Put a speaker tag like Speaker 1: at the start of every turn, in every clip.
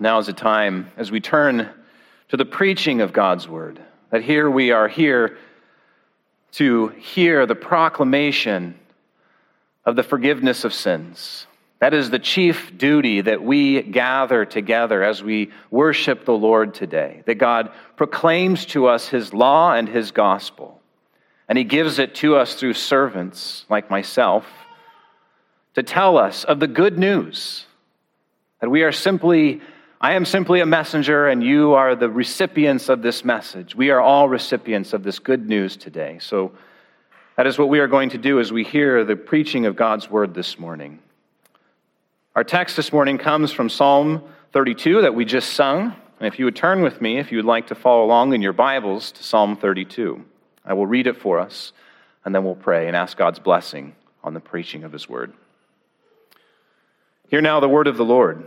Speaker 1: Now is the time as we turn to the preaching of God's word, that here we are here to hear the proclamation of the forgiveness of sins. That is the chief duty that we gather together as we worship the Lord today. That God proclaims to us His law and His gospel. And He gives it to us through servants like myself to tell us of the good news. That we are simply, I am simply a messenger, and you are the recipients of this message. We are all recipients of this good news today. So that is what we are going to do as we hear the preaching of God's word this morning. Our text this morning comes from Psalm 32 that we just sung. And if you would turn with me, if you would like to follow along in your Bibles to Psalm 32, I will read it for us, and then we'll pray and ask God's blessing on the preaching of His word. Hear now the word of the Lord.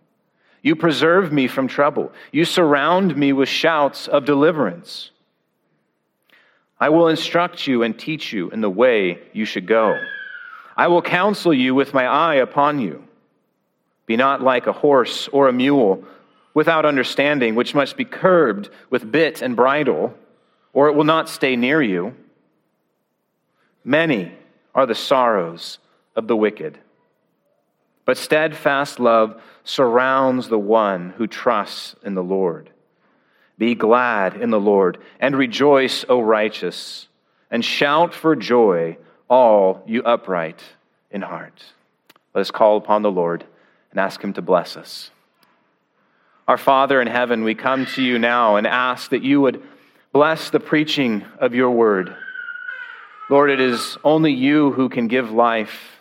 Speaker 1: You preserve me from trouble. You surround me with shouts of deliverance. I will instruct you and teach you in the way you should go. I will counsel you with my eye upon you. Be not like a horse or a mule without understanding, which must be curbed with bit and bridle, or it will not stay near you. Many are the sorrows of the wicked, but steadfast love surrounds the one who trusts in the Lord. Be glad in the Lord and rejoice, O righteous, and shout for joy, all you upright in heart. Let us call upon the Lord and ask Him to bless us. Our Father in heaven, we come to you now and ask that you would bless the preaching of your word. Lord, it is only you who can give life.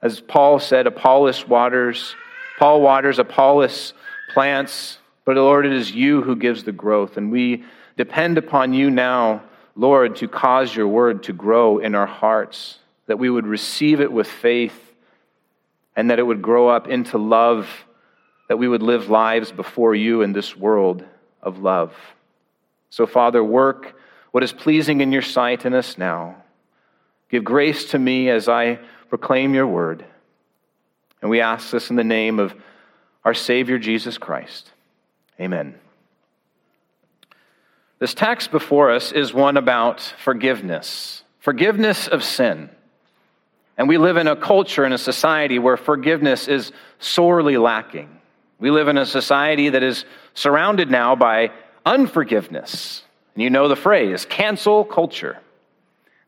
Speaker 1: As Paul said, Apollos waters, Paul waters, Apollos plants, but Lord, it is you who gives the growth. And we depend upon you now, Lord, to cause your word to grow in our hearts, that we would receive it with faith and that it would grow up into love, that we would live lives before you in this world of love. So, Father, work what is pleasing in your sight in us now. Give grace to me as I proclaim your word. And we ask this in the name of our Savior Jesus Christ. Amen. This text before us is one about forgiveness, forgiveness of sin. And we live in a culture, and a society where forgiveness is sorely lacking. We live in a society that is surrounded now by unforgiveness. And you know the phrase cancel culture.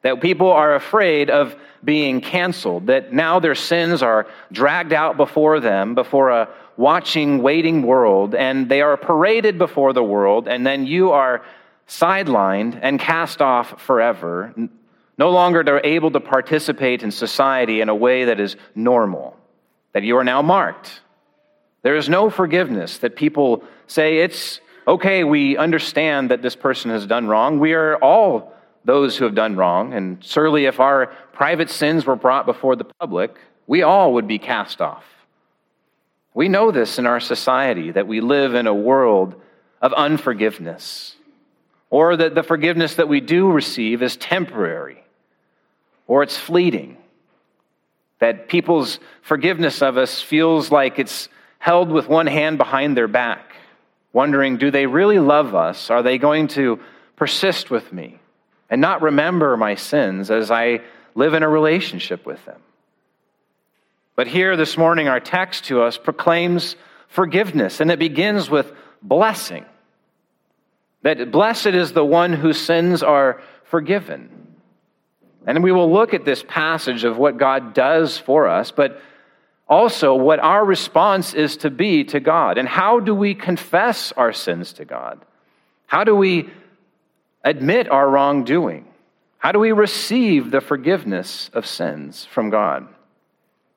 Speaker 1: That people are afraid of being canceled, that now their sins are dragged out before them, before a watching, waiting world, and they are paraded before the world, and then you are sidelined and cast off forever, no longer are able to participate in society in a way that is normal, that you are now marked. There is no forgiveness that people say it's okay, we understand that this person has done wrong. We are all those who have done wrong, and surely if our private sins were brought before the public, we all would be cast off. We know this in our society that we live in a world of unforgiveness, or that the forgiveness that we do receive is temporary or it's fleeting. That people's forgiveness of us feels like it's held with one hand behind their back, wondering, do they really love us? Are they going to persist with me and not remember my sins as I live in a relationship with them? But here this morning, our text to us proclaims forgiveness, and it begins with blessing. That blessed is the one whose sins are forgiven. And we will look at this passage of what God does for us, but also what our response is to be to God. And how do we confess our sins to God? How do we admit our wrongdoing? How do we receive the forgiveness of sins from God?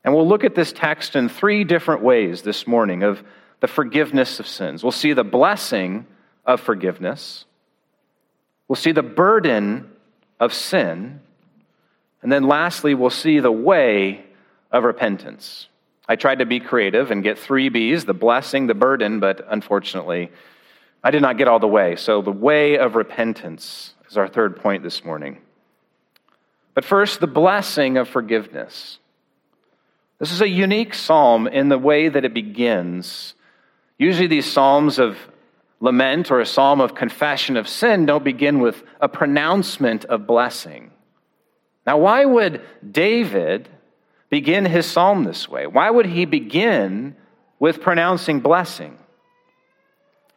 Speaker 1: And we'll look at this text in three different ways this morning of the forgiveness of sins. We'll see the blessing of forgiveness, we'll see the burden of sin, and then lastly, we'll see the way of repentance. I tried to be creative and get three B's the blessing, the burden, but unfortunately, I did not get all the way. So, the way of repentance is our third point this morning. But first, the blessing of forgiveness. This is a unique psalm in the way that it begins. Usually, these psalms of lament or a psalm of confession of sin don't begin with a pronouncement of blessing. Now, why would David begin his psalm this way? Why would he begin with pronouncing blessing?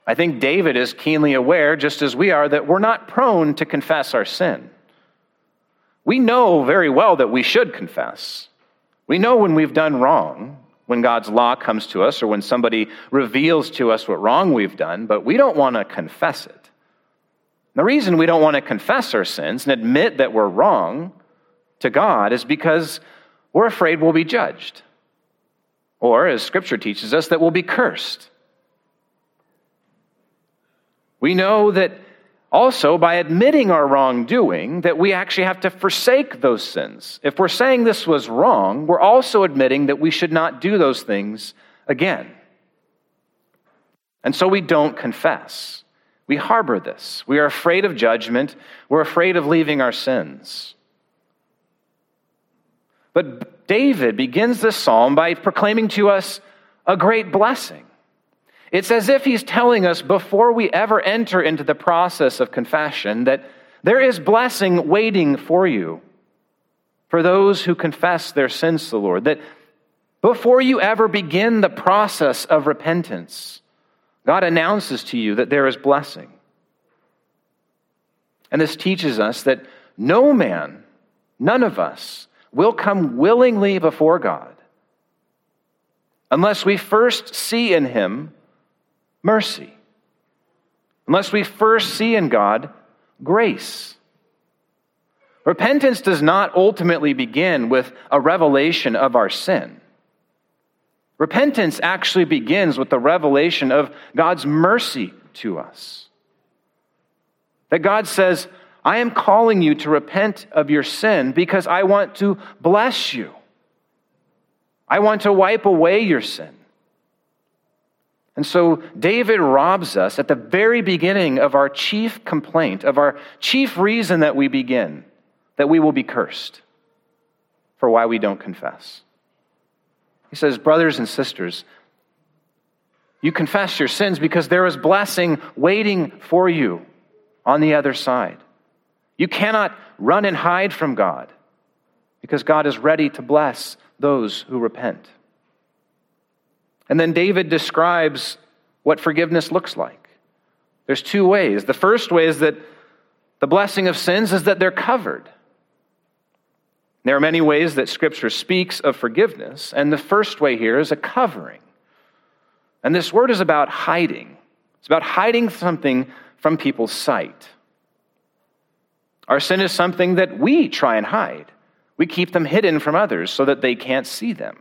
Speaker 1: I think David is keenly aware, just as we are, that we're not prone to confess our sin. We know very well that we should confess. We know when we've done wrong, when God's law comes to us, or when somebody reveals to us what wrong we've done, but we don't want to confess it. The reason we don't want to confess our sins and admit that we're wrong to God is because we're afraid we'll be judged. Or, as Scripture teaches us, that we'll be cursed. We know that also by admitting our wrongdoing that we actually have to forsake those sins. If we're saying this was wrong, we're also admitting that we should not do those things again. And so we don't confess. We harbor this. We are afraid of judgment. We're afraid of leaving our sins. But David begins this psalm by proclaiming to us a great blessing. It's as if he's telling us before we ever enter into the process of confession that there is blessing waiting for you for those who confess their sins to the Lord. That before you ever begin the process of repentance, God announces to you that there is blessing. And this teaches us that no man, none of us, will come willingly before God unless we first see in him mercy. Unless we first see in God grace. Repentance does not ultimately begin with a revelation of our sin. Repentance actually begins with the revelation of God's mercy to us. That God says, I am calling you to repent of your sin because I want to bless you. I want to wipe away your sin. And so David robs us at the very beginning of our chief complaint, of our chief reason that we begin, that we will be cursed for why we don't confess. He says, Brothers and sisters, you confess your sins because there is blessing waiting for you on the other side. You cannot run and hide from God because God is ready to bless those who repent. And then David describes what forgiveness looks like. There's two ways. The first way is that the blessing of sins is that they're covered. There are many ways that Scripture speaks of forgiveness, and the first way here is a covering. And this word is about hiding, it's about hiding something from people's sight. Our sin is something that we try and hide. We keep them hidden from others so that they can't see them.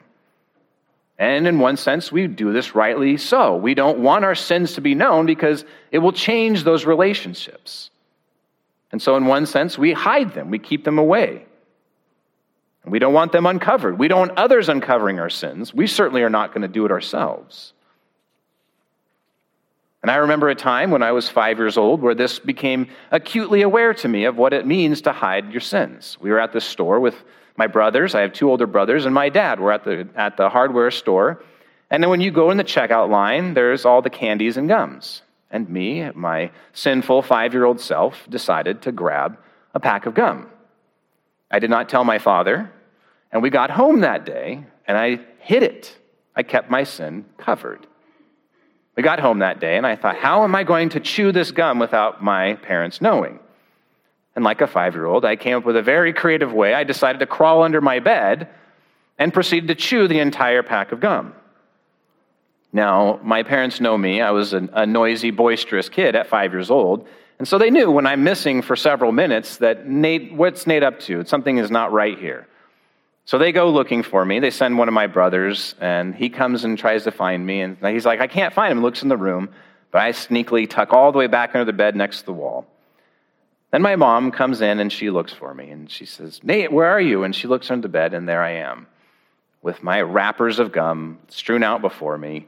Speaker 1: And in one sense, we do this rightly so. We don't want our sins to be known because it will change those relationships. And so, in one sense, we hide them, we keep them away. And We don't want them uncovered. We don't want others uncovering our sins. We certainly are not going to do it ourselves. And I remember a time when I was five years old where this became acutely aware to me of what it means to hide your sins. We were at the store with my brothers, I have two older brothers, and my dad were at the, at the hardware store. And then when you go in the checkout line, there's all the candies and gums. And me, my sinful five year old self, decided to grab a pack of gum. I did not tell my father, and we got home that day, and I hid it. I kept my sin covered. We got home that day, and I thought, how am I going to chew this gum without my parents knowing? And like a five year old, I came up with a very creative way. I decided to crawl under my bed and proceeded to chew the entire pack of gum. Now, my parents know me. I was a, a noisy, boisterous kid at five years old. And so they knew when I'm missing for several minutes that Nate, what's Nate up to? Something is not right here. So they go looking for me. They send one of my brothers, and he comes and tries to find me. And he's like, I can't find him. Looks in the room, but I sneakily tuck all the way back under the bed next to the wall. Then my mom comes in and she looks for me, and she says, Nate, where are you? And she looks under the bed, and there I am with my wrappers of gum strewn out before me.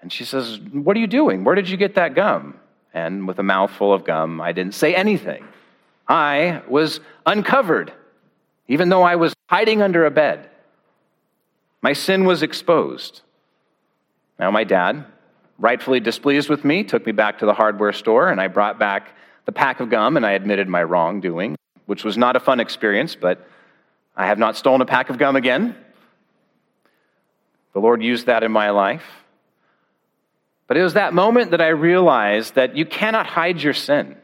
Speaker 1: And she says, What are you doing? Where did you get that gum? And with a mouthful of gum, I didn't say anything. I was uncovered, even though I was hiding under a bed. My sin was exposed. Now, my dad, rightfully displeased with me, took me back to the hardware store, and I brought back the pack of gum, and I admitted my wrongdoing, which was not a fun experience, but I have not stolen a pack of gum again. The Lord used that in my life. But it was that moment that I realized that you cannot hide your sin.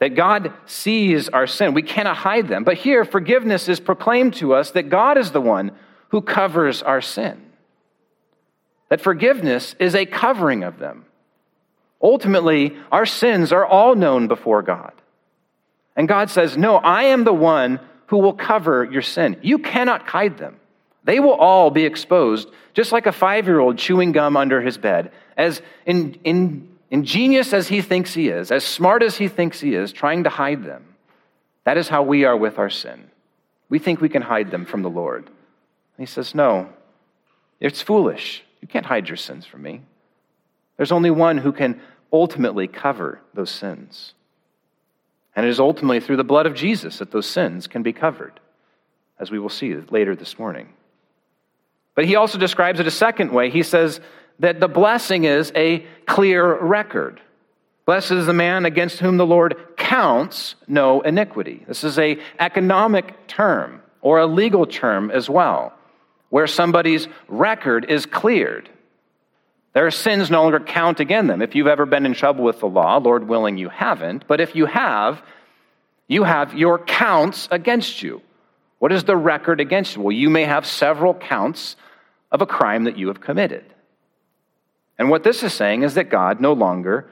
Speaker 1: That God sees our sin. We cannot hide them. But here, forgiveness is proclaimed to us that God is the one who covers our sin. That forgiveness is a covering of them. Ultimately, our sins are all known before God. And God says, No, I am the one who will cover your sin. You cannot hide them. They will all be exposed, just like a five year old chewing gum under his bed, as in, in ingenious as he thinks he is, as smart as he thinks he is, trying to hide them. That is how we are with our sin. We think we can hide them from the Lord. And he says, No, it's foolish. You can't hide your sins from me. There's only one who can ultimately cover those sins. And it is ultimately through the blood of Jesus that those sins can be covered, as we will see later this morning. But he also describes it a second way. He says, that the blessing is a clear record. Blessed is the man against whom the Lord counts no iniquity. This is a economic term or a legal term as well, where somebody's record is cleared. Their sins no longer count against them. If you've ever been in trouble with the law, Lord willing you haven't, but if you have, you have your counts against you. What is the record against you? Well, you may have several counts of a crime that you have committed. And what this is saying is that God no longer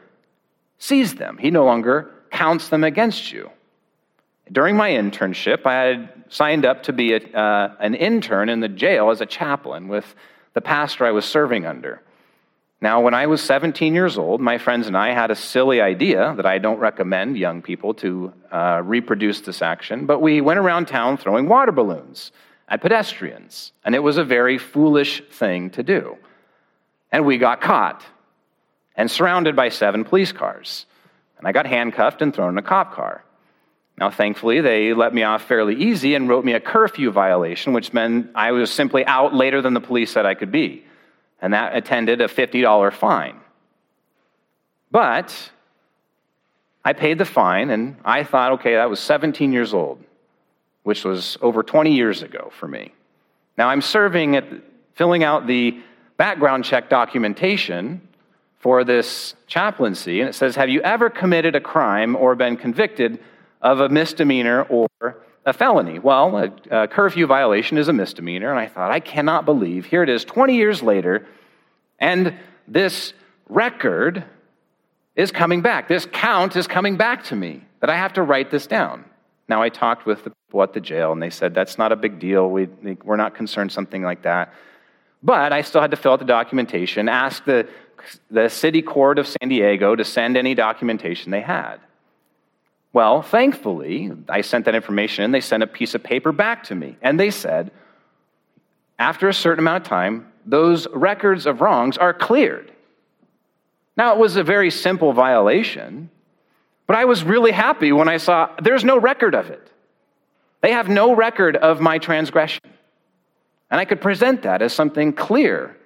Speaker 1: sees them, He no longer counts them against you. During my internship, I had signed up to be a, uh, an intern in the jail as a chaplain with the pastor I was serving under. Now, when I was 17 years old, my friends and I had a silly idea that I don't recommend young people to uh, reproduce this action, but we went around town throwing water balloons at pedestrians, and it was a very foolish thing to do and we got caught and surrounded by seven police cars. And I got handcuffed and thrown in a cop car. Now, thankfully, they let me off fairly easy and wrote me a curfew violation, which meant I was simply out later than the police said I could be. And that attended a $50 fine. But I paid the fine, and I thought, okay, that was 17 years old, which was over 20 years ago for me. Now I'm serving at filling out the background check documentation for this chaplaincy, and it says, Have you ever committed a crime or been convicted of a misdemeanor or a felony? Well, a, a curfew violation is a misdemeanor, and I thought, I cannot believe here it is 20 years later, and this record is coming back. This count is coming back to me, that I have to write this down. Now, I talked with the people at the jail, and they said, That's not a big deal. We, we're not concerned, something like that. But I still had to fill out the documentation, ask the, the city court of San Diego to send any documentation they had. Well, thankfully, I sent that information and they sent a piece of paper back to me. And they said, after a certain amount of time, those records of wrongs are cleared. Now, it was a very simple violation, but I was really happy when I saw there's no record of it. They have no record of my transgression. And I could present that as something clear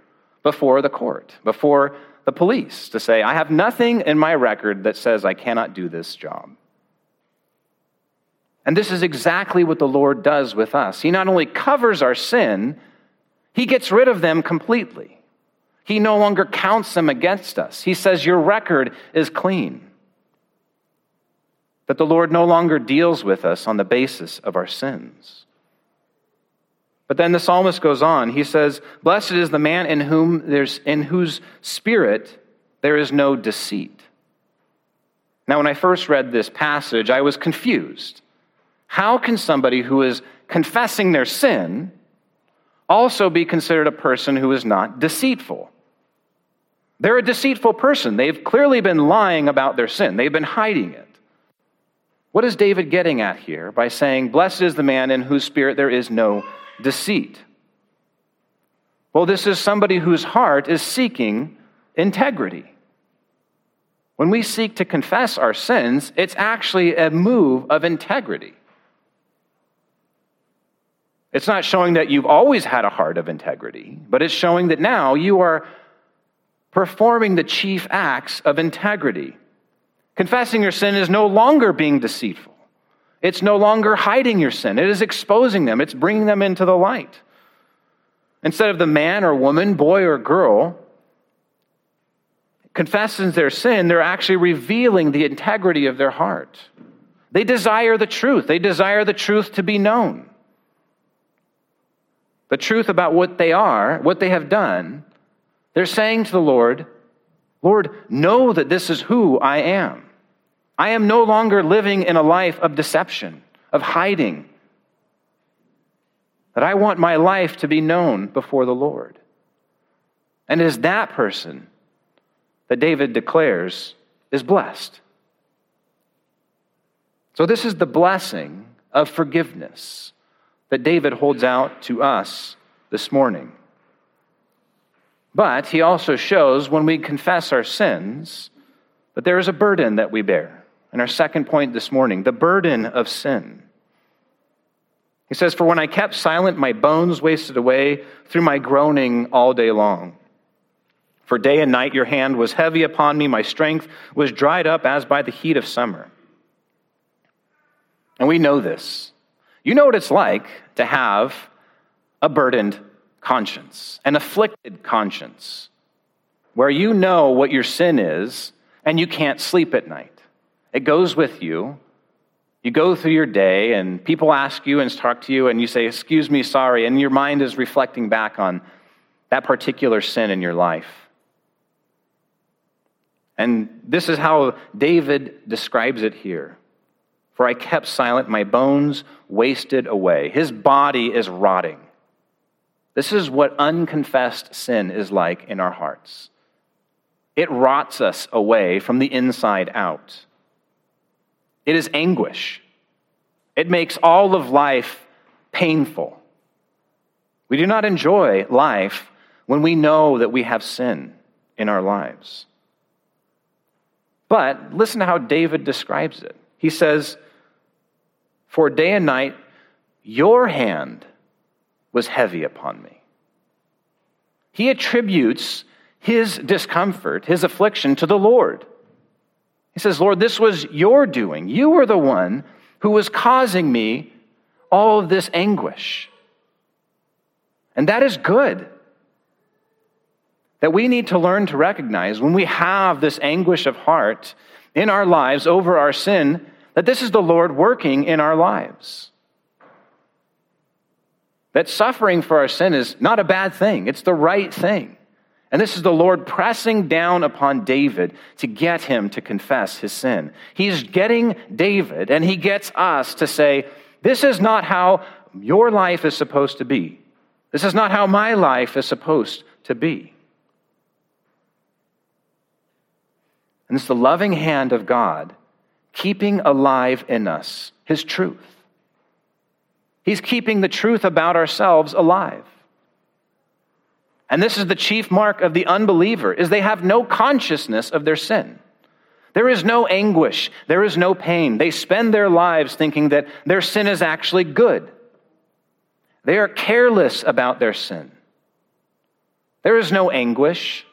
Speaker 1: before the court, before the police, to say, I have nothing in my record that says I cannot do this job. And this is exactly what the Lord does with us. He not only covers our sin, He gets rid of them completely. He no longer counts them against us. He says, Your record is clean. That the Lord no longer deals with us on the basis of our sins. But then the psalmist goes on. He says, Blessed is the man in whom there's in whose spirit there is no deceit. Now, when I first read this passage, I was confused. How can somebody who is confessing their sin also be considered a person who is not deceitful. They're a deceitful person. They've clearly been lying about their sin, they've been hiding it. What is David getting at here by saying, Blessed is the man in whose spirit there is no deceit? Well, this is somebody whose heart is seeking integrity. When we seek to confess our sins, it's actually a move of integrity. It's not showing that you've always had a heart of integrity, but it's showing that now you are performing the chief acts of integrity. Confessing your sin is no longer being deceitful. It's no longer hiding your sin. It is exposing them. It's bringing them into the light. Instead of the man or woman, boy or girl, confessing their sin, they're actually revealing the integrity of their heart. They desire the truth. They desire the truth to be known the truth about what they are, what they have done, they're saying to the Lord, Lord, know that this is who I am. I am no longer living in a life of deception, of hiding. That I want my life to be known before the Lord. And it is that person that David declares is blessed. So, this is the blessing of forgiveness that David holds out to us this morning. But he also shows when we confess our sins that there is a burden that we bear. And our second point this morning the burden of sin. He says, For when I kept silent, my bones wasted away through my groaning all day long. For day and night your hand was heavy upon me, my strength was dried up as by the heat of summer. And we know this. You know what it's like to have a burdened conscience, an afflicted conscience, where you know what your sin is and you can't sleep at night. It goes with you. You go through your day and people ask you and talk to you and you say, Excuse me, sorry. And your mind is reflecting back on that particular sin in your life. And this is how David describes it here. For I kept silent, my bones wasted away. His body is rotting. This is what unconfessed sin is like in our hearts. It rots us away from the inside out. It is anguish. It makes all of life painful. We do not enjoy life when we know that we have sin in our lives. But listen to how David describes it. He says, for day and night your hand was heavy upon me. He attributes his discomfort, his affliction to the Lord. He says, Lord, this was your doing. You were the one who was causing me all of this anguish. And that is good. That we need to learn to recognize when we have this anguish of heart in our lives over our sin, that this is the Lord working in our lives. That suffering for our sin is not a bad thing, it's the right thing. And this is the Lord pressing down upon David to get him to confess his sin. He's getting David and he gets us to say, This is not how your life is supposed to be. This is not how my life is supposed to be. And it's the loving hand of God keeping alive in us his truth. He's keeping the truth about ourselves alive. And this is the chief mark of the unbeliever is they have no consciousness of their sin. There is no anguish, there is no pain. They spend their lives thinking that their sin is actually good. They are careless about their sin. There is no anguish.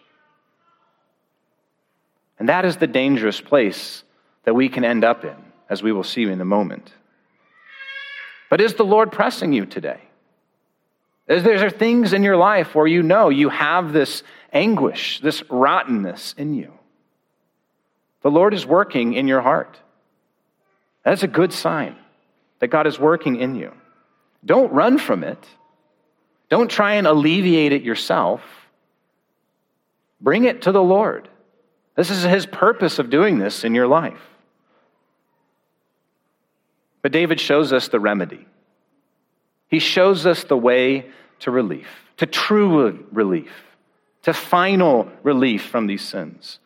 Speaker 1: And that is the dangerous place that we can end up in, as we will see in a moment. But is the Lord pressing you today? Is There are things in your life where you know you have this anguish, this rottenness in you. The Lord is working in your heart. That's a good sign that God is working in you. Don't run from it. Don't try and alleviate it yourself. Bring it to the Lord. This is His purpose of doing this in your life. But David shows us the remedy. He shows us the way to relief, to true relief, to final relief from these sins.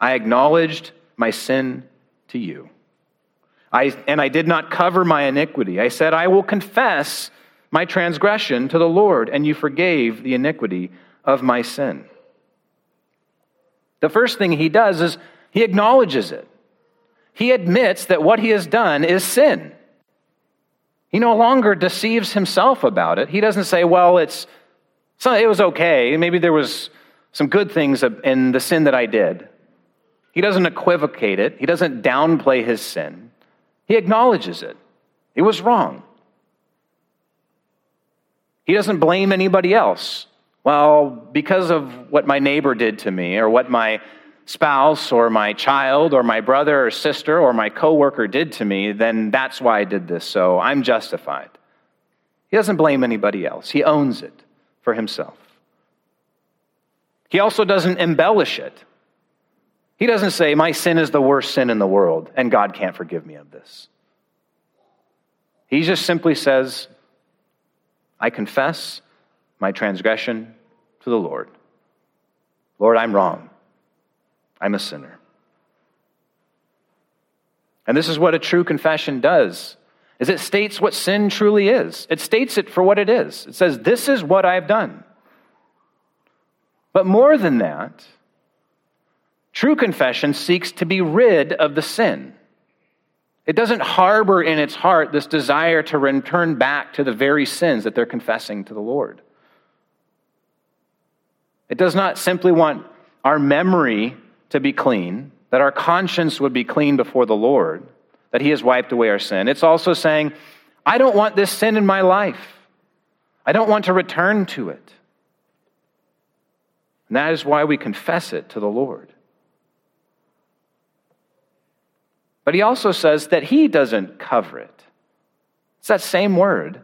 Speaker 1: I acknowledged my sin to you. I, and I did not cover my iniquity. I said, I will confess my transgression to the Lord, and you forgave the iniquity of my sin. The first thing he does is he acknowledges it. He admits that what he has done is sin. He no longer deceives himself about it. He doesn't say, well, it's, it was okay. Maybe there was some good things in the sin that I did. He doesn't equivocate it. He doesn't downplay his sin. He acknowledges it. It was wrong. He doesn't blame anybody else. Well, because of what my neighbor did to me, or what my spouse, or my child, or my brother or sister, or my coworker did to me, then that's why I did this, so I'm justified. He doesn't blame anybody else, he owns it for himself. He also doesn't embellish it. He doesn't say, My sin is the worst sin in the world, and God can't forgive me of this. He just simply says, I confess my transgression to the Lord. Lord, I'm wrong. I'm a sinner. And this is what a true confession does. Is it states what sin truly is. It states it for what it is. It says, This is what I've done. But more than that, true confession seeks to be rid of the sin. It doesn't harbor in its heart this desire to return back to the very sins that they're confessing to the Lord. It does not simply want our memory to be clean, that our conscience would be clean before the Lord, that He has wiped away our sin. It's also saying, I don't want this sin in my life. I don't want to return to it. And that is why we confess it to the Lord. But he also says that he doesn't cover it. It's that same word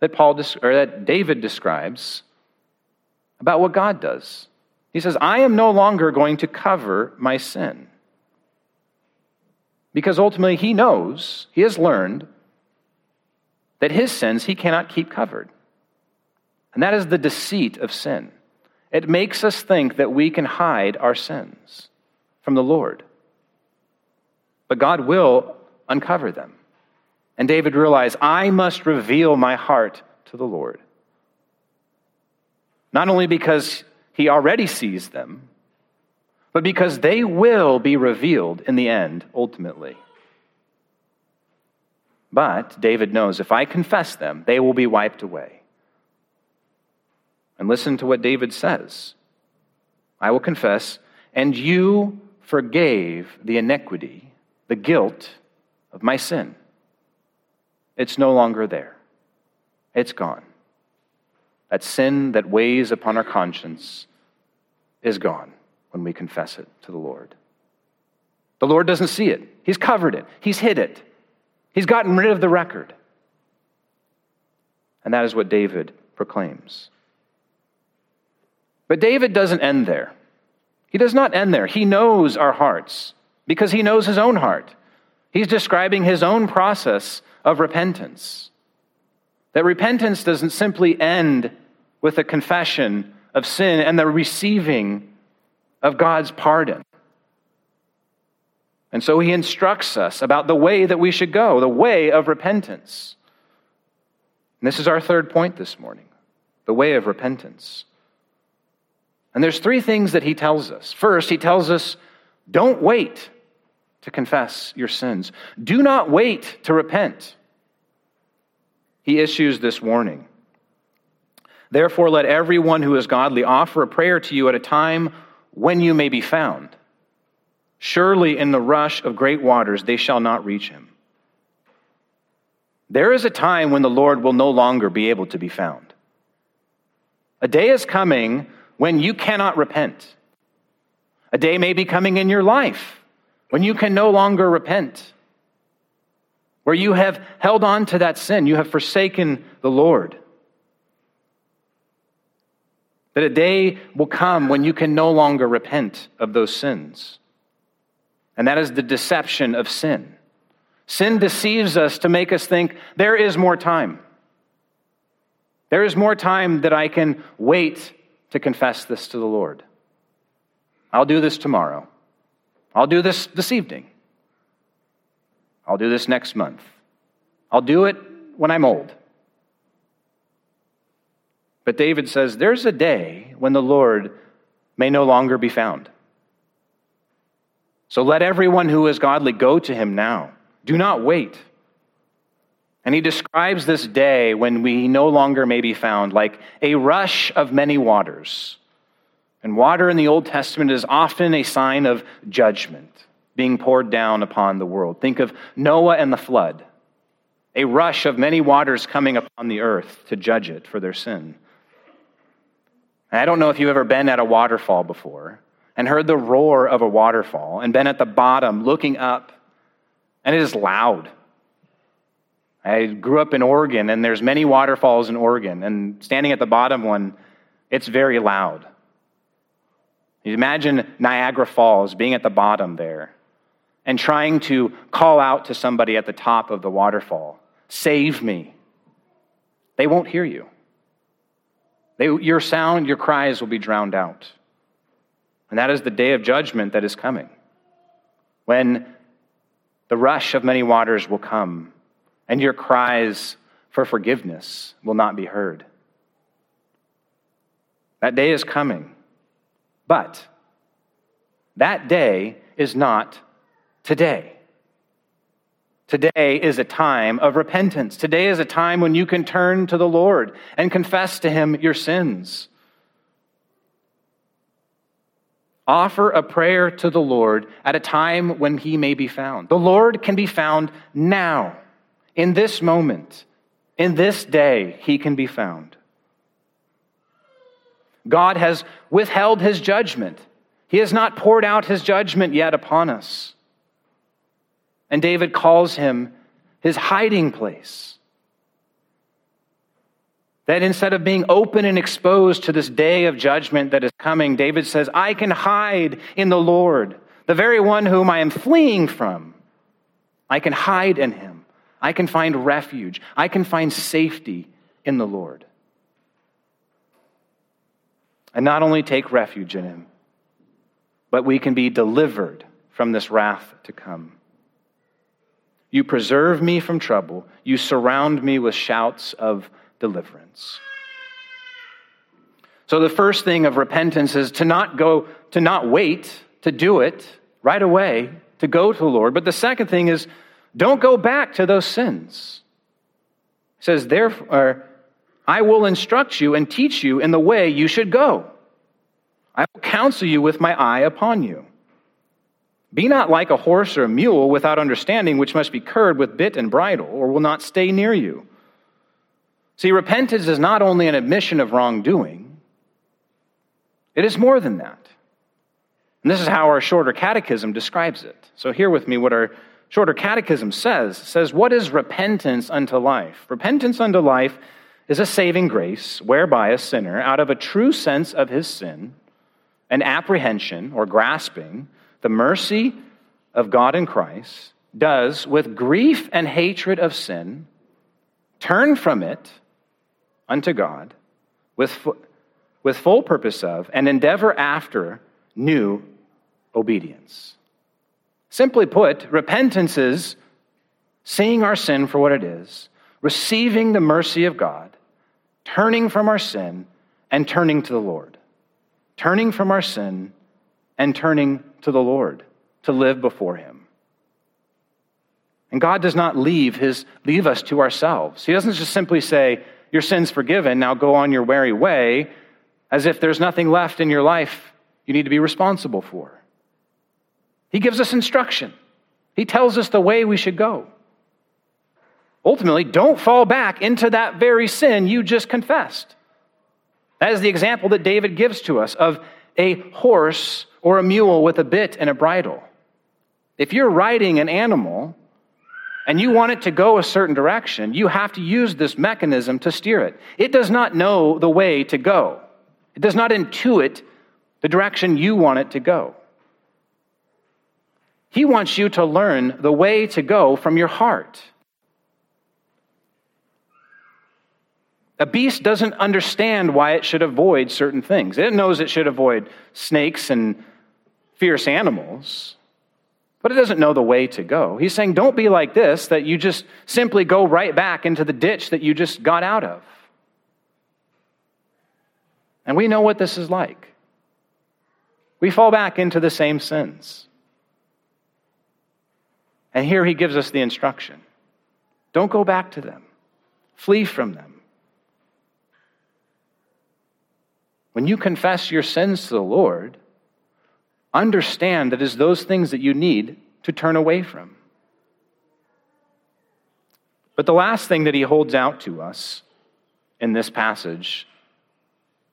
Speaker 1: that Paul or that David describes about what God does. He says, "I am no longer going to cover my sin." Because ultimately he knows, he has learned that his sins he cannot keep covered. And that is the deceit of sin. It makes us think that we can hide our sins from the Lord but God will uncover them. And David realized, I must reveal my heart to the Lord. Not only because he already sees them, but because they will be revealed in the end, ultimately. But David knows if I confess them, they will be wiped away. And listen to what David says I will confess, and you forgave the iniquity the guilt of my sin. It's no longer there, it's gone. That sin that weighs upon our conscience is gone when we confess it to the Lord. The Lord doesn't see it, He's covered it, He's hid it, He's gotten rid of the record. And that is what David proclaims. But David doesn't end there. He does not end there. He knows our hearts because he knows his own heart. He's describing his own process of repentance. That repentance doesn't simply end with a confession of sin and the receiving of God's pardon. And so he instructs us about the way that we should go, the way of repentance. And this is our third point this morning the way of repentance. And there's three things that he tells us. First, he tells us don't wait to confess your sins. Do not wait to repent. He issues this warning. Therefore, let everyone who is godly offer a prayer to you at a time when you may be found. Surely, in the rush of great waters, they shall not reach him. There is a time when the Lord will no longer be able to be found. A day is coming when you cannot repent. A day may be coming in your life when you can no longer repent, where you have held on to that sin, you have forsaken the Lord. That a day will come when you can no longer repent of those sins. And that is the deception of sin. Sin deceives us to make us think there is more time. There is more time that I can wait to confess this to the Lord. I'll do this tomorrow. I'll do this this evening. I'll do this next month. I'll do it when I'm old. But David says there's a day when the Lord may no longer be found. So let everyone who is godly go to him now. Do not wait. And he describes this day when we no longer may be found like a rush of many waters. And water in the Old Testament is often a sign of judgment being poured down upon the world. Think of Noah and the flood, a rush of many waters coming upon the earth to judge it for their sin. And I don't know if you've ever been at a waterfall before and heard the roar of a waterfall and been at the bottom looking up, and it is loud. I grew up in Oregon, and there's many waterfalls in Oregon, and standing at the bottom one, it's very loud. You imagine Niagara Falls being at the bottom there and trying to call out to somebody at the top of the waterfall, Save me. They won't hear you. They, your sound, your cries will be drowned out. And that is the day of judgment that is coming, when the rush of many waters will come and your cries for forgiveness will not be heard. That day is coming. But that day is not today. Today is a time of repentance. Today is a time when you can turn to the Lord and confess to Him your sins. Offer a prayer to the Lord at a time when He may be found. The Lord can be found now. In this moment, in this day, he can be found. God has withheld his judgment. He has not poured out his judgment yet upon us. And David calls him his hiding place. That instead of being open and exposed to this day of judgment that is coming, David says, I can hide in the Lord, the very one whom I am fleeing from. I can hide in him. I can find refuge. I can find safety in the Lord. And not only take refuge in Him, but we can be delivered from this wrath to come. You preserve me from trouble. You surround me with shouts of deliverance. So the first thing of repentance is to not go, to not wait to do it right away, to go to the Lord. But the second thing is don't go back to those sins. He says, Therefore, I will instruct you and teach you in the way you should go. I will counsel you with my eye upon you. Be not like a horse or a mule without understanding, which must be curbed with bit and bridle, or will not stay near you. See, repentance is not only an admission of wrongdoing, it is more than that. And this is how our shorter catechism describes it. So, hear with me what our Shorter Catechism says, says, What is repentance unto life? Repentance unto life is a saving grace whereby a sinner, out of a true sense of his sin, an apprehension or grasping the mercy of God in Christ, does, with grief and hatred of sin, turn from it unto God with, with full purpose of and endeavor after new obedience. Simply put, repentance is seeing our sin for what it is, receiving the mercy of God, turning from our sin, and turning to the Lord. Turning from our sin and turning to the Lord to live before Him. And God does not leave, his, leave us to ourselves. He doesn't just simply say, Your sin's forgiven, now go on your merry way, as if there's nothing left in your life you need to be responsible for. He gives us instruction, He tells us the way we should go. ultimately, don't fall back into that very sin you just confessed. That is the example that David gives to us of a horse or a mule with a bit and a bridle. If you're riding an animal and you want it to go a certain direction, you have to use this mechanism to steer it. It does not know the way to go, it does not intuit the direction you want it to go. He wants you to learn the way to go from your heart. A beast doesn't understand why it should avoid certain things. It knows it should avoid snakes and fierce animals, but it doesn't know the way to go. He's saying, don't be like this, that you just simply go right back into the ditch that you just got out of. And we know what this is like. We fall back into the same sins. And here he gives us the instruction don't go back to them, flee from them. When you confess your sins to the Lord, understand that it's those things that you need to turn away from. But the last thing that he holds out to us in this passage,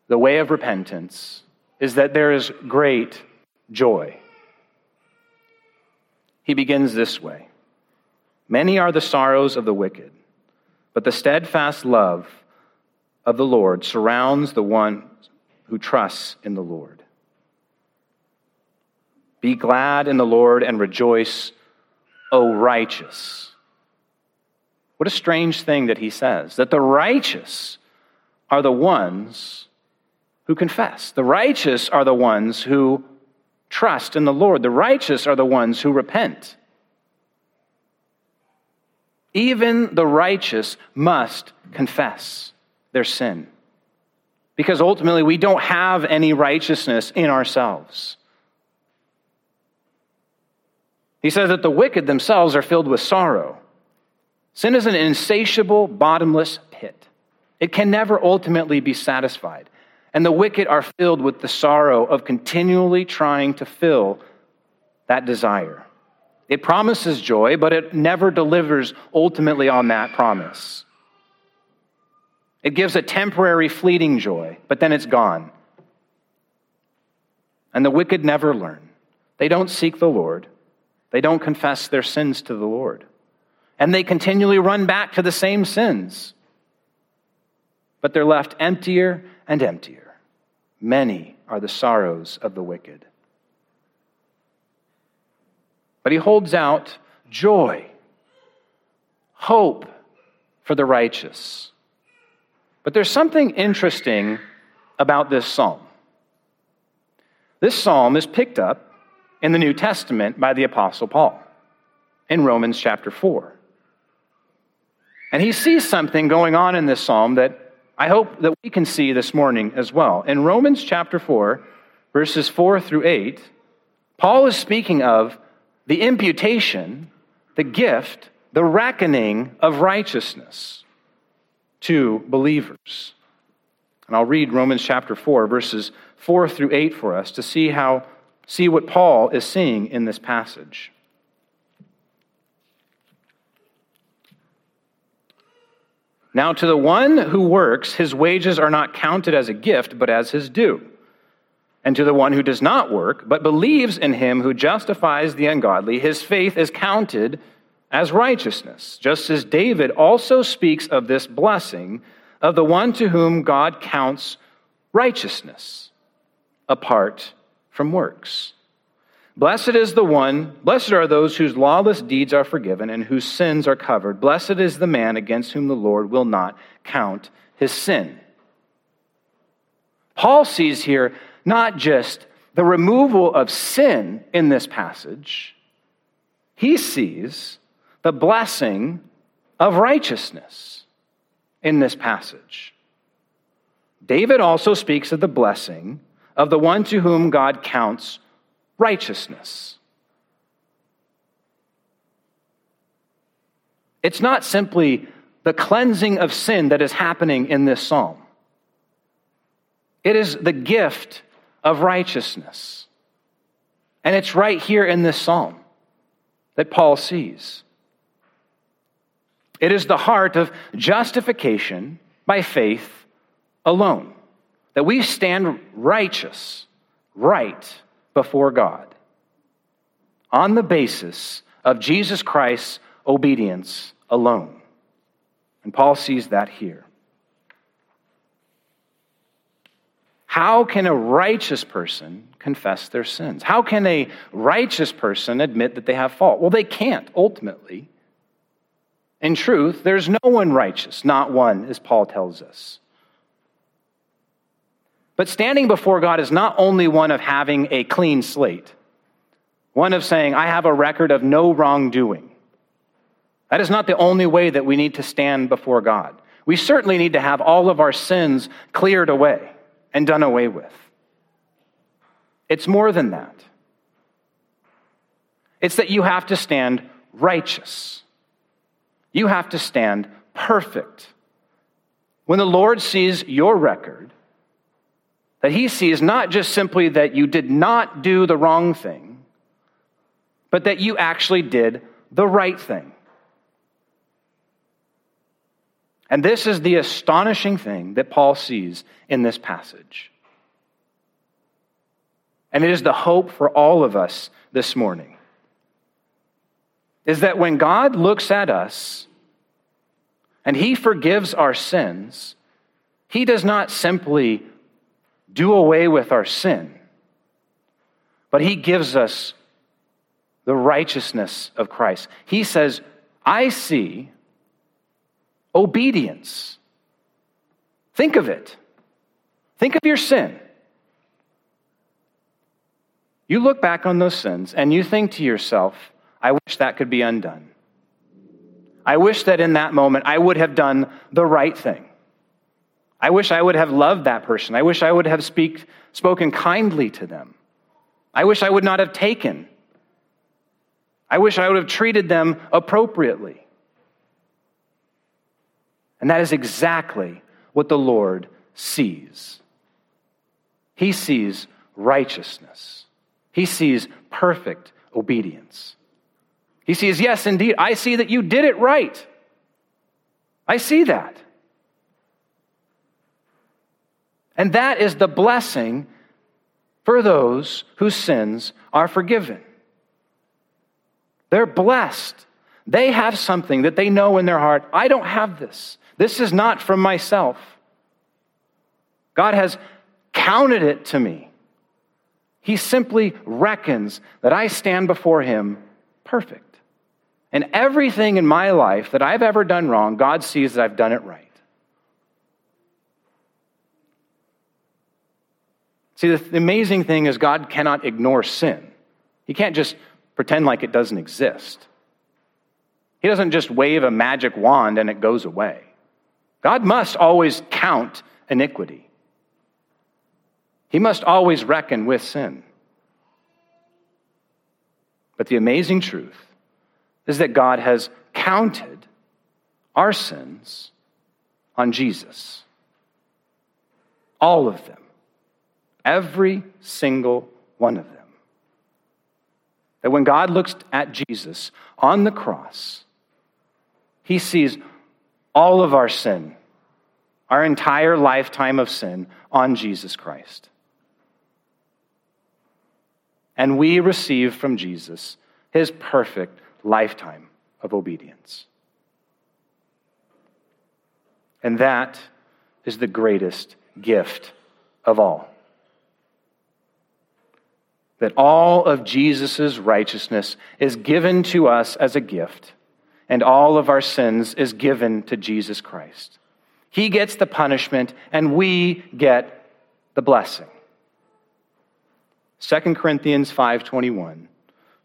Speaker 1: the way of repentance, is that there is great joy. He begins this way Many are the sorrows of the wicked, but the steadfast love of the Lord surrounds the one who trusts in the Lord. Be glad in the Lord and rejoice, O righteous. What a strange thing that he says that the righteous are the ones who confess. The righteous are the ones who trust in the Lord. The righteous are the ones who repent. Even the righteous must confess their sin because ultimately we don't have any righteousness in ourselves. He says that the wicked themselves are filled with sorrow. Sin is an insatiable, bottomless pit. It can never ultimately be satisfied. And the wicked are filled with the sorrow of continually trying to fill that desire. It promises joy, but it never delivers ultimately on that promise. It gives a temporary, fleeting joy, but then it's gone. And the wicked never learn. They don't seek the Lord, they don't confess their sins to the Lord. And they continually run back to the same sins. But they're left emptier and emptier. Many are the sorrows of the wicked. But he holds out joy, hope for the righteous. But there's something interesting about this psalm. This psalm is picked up in the New Testament by the Apostle Paul in Romans chapter 4. And he sees something going on in this psalm that I hope that we can see this morning as well. In Romans chapter 4, verses 4 through 8, Paul is speaking of the imputation, the gift, the reckoning of righteousness to believers. And I'll read Romans chapter 4, verses 4 through 8 for us to see how see what Paul is seeing in this passage. Now, to the one who works, his wages are not counted as a gift, but as his due. And to the one who does not work, but believes in him who justifies the ungodly, his faith is counted as righteousness, just as David also speaks of this blessing of the one to whom God counts righteousness apart from works. Blessed is the one, blessed are those whose lawless deeds are forgiven and whose sins are covered. Blessed is the man against whom the Lord will not count his sin. Paul sees here not just the removal of sin in this passage, he sees the blessing of righteousness in this passage. David also speaks of the blessing of the one to whom God counts righteousness. It's not simply the cleansing of sin that is happening in this psalm. It is the gift of righteousness. And it's right here in this psalm that Paul sees. It is the heart of justification by faith alone, that we stand righteous, right before God, on the basis of Jesus Christ's obedience alone. And Paul sees that here. How can a righteous person confess their sins? How can a righteous person admit that they have fault? Well, they can't, ultimately. In truth, there's no one righteous, not one, as Paul tells us. But standing before God is not only one of having a clean slate, one of saying, I have a record of no wrongdoing. That is not the only way that we need to stand before God. We certainly need to have all of our sins cleared away and done away with. It's more than that. It's that you have to stand righteous. You have to stand perfect. When the Lord sees your record, that he sees not just simply that you did not do the wrong thing, but that you actually did the right thing. And this is the astonishing thing that Paul sees in this passage. And it is the hope for all of us this morning. Is that when God looks at us and he forgives our sins, he does not simply do away with our sin, but he gives us the righteousness of Christ. He says, I see obedience. Think of it. Think of your sin. You look back on those sins and you think to yourself, I wish that could be undone. I wish that in that moment I would have done the right thing. I wish I would have loved that person. I wish I would have speak, spoken kindly to them. I wish I would not have taken. I wish I would have treated them appropriately. And that is exactly what the Lord sees. He sees righteousness, He sees perfect obedience. He sees, yes, indeed, I see that you did it right. I see that. And that is the blessing for those whose sins are forgiven. They're blessed. They have something that they know in their heart I don't have this. This is not from myself. God has counted it to me. He simply reckons that I stand before Him perfect. And everything in my life that I've ever done wrong, God sees that I've done it right. See, the amazing thing is, God cannot ignore sin. He can't just pretend like it doesn't exist. He doesn't just wave a magic wand and it goes away. God must always count iniquity, He must always reckon with sin. But the amazing truth is that God has counted our sins on Jesus. All of them. Every single one of them. That when God looks at Jesus on the cross, he sees all of our sin, our entire lifetime of sin, on Jesus Christ. And we receive from Jesus his perfect lifetime of obedience. And that is the greatest gift of all. That all of Jesus' righteousness is given to us as a gift and all of our sins is given to Jesus Christ. He gets the punishment, and we get the blessing. 2 Corinthians 5:21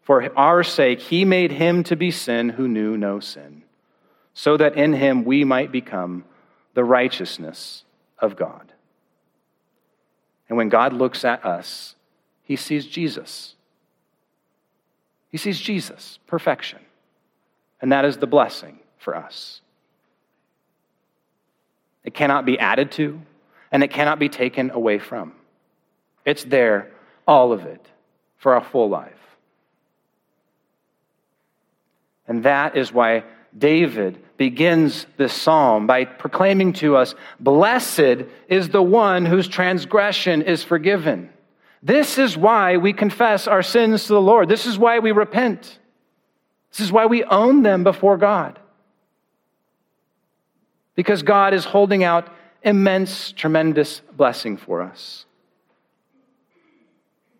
Speaker 1: For our sake he made him to be sin who knew no sin so that in him we might become the righteousness of God. And when God looks at us he sees Jesus. He sees Jesus, perfection. And that is the blessing for us. It cannot be added to, and it cannot be taken away from. It's there, all of it, for our full life. And that is why David begins this psalm by proclaiming to us, Blessed is the one whose transgression is forgiven. This is why we confess our sins to the Lord. This is why we repent. This is why we own them before God. Because God is holding out immense, tremendous blessing for us.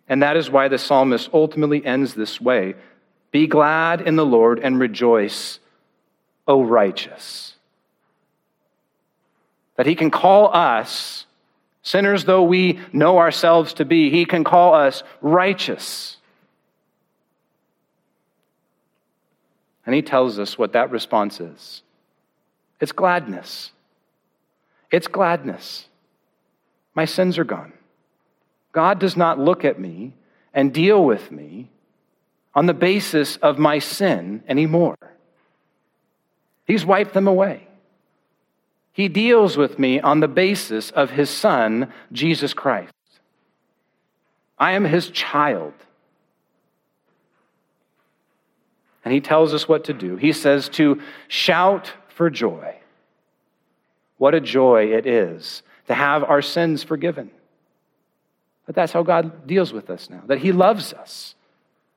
Speaker 1: And that is why the psalmist ultimately ends this way Be glad in the Lord and rejoice, O righteous. That he can call us, sinners though we know ourselves to be, he can call us righteous. And he tells us what that response is it's gladness. It's gladness. My sins are gone. God does not look at me and deal with me on the basis of my sin anymore. He's wiped them away. He deals with me on the basis of his son, Jesus Christ. I am his child. And he tells us what to do. He says to shout for joy. What a joy it is to have our sins forgiven. But that's how God deals with us now that He loves us,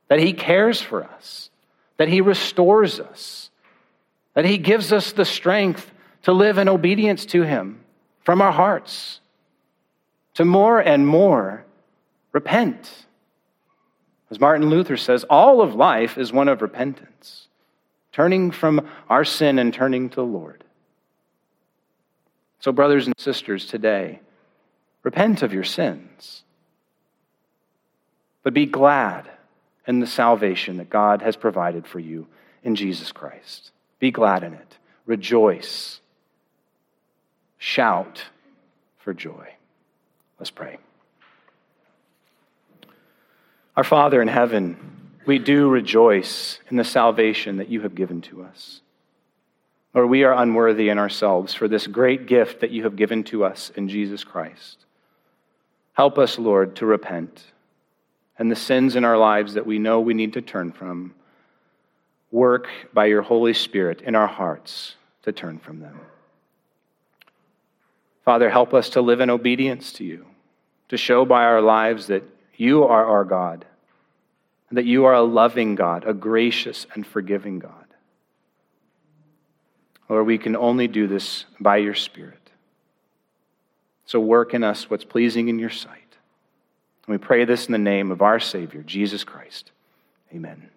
Speaker 1: that He cares for us, that He restores us, that He gives us the strength to live in obedience to Him from our hearts, to more and more repent. As Martin Luther says, all of life is one of repentance, turning from our sin and turning to the Lord. So, brothers and sisters, today, repent of your sins, but be glad in the salvation that God has provided for you in Jesus Christ. Be glad in it. Rejoice. Shout for joy. Let's pray. Our Father in heaven, we do rejoice in the salvation that you have given to us. Lord, we are unworthy in ourselves for this great gift that you have given to us in Jesus Christ. Help us, Lord, to repent and the sins in our lives that we know we need to turn from. Work by your Holy Spirit in our hearts to turn from them. Father, help us to live in obedience to you, to show by our lives that you are our God, and that you are a loving God, a gracious and forgiving God. Lord, we can only do this by your Spirit. So work in us what's pleasing in your sight. And we pray this in the name of our Savior, Jesus Christ. Amen.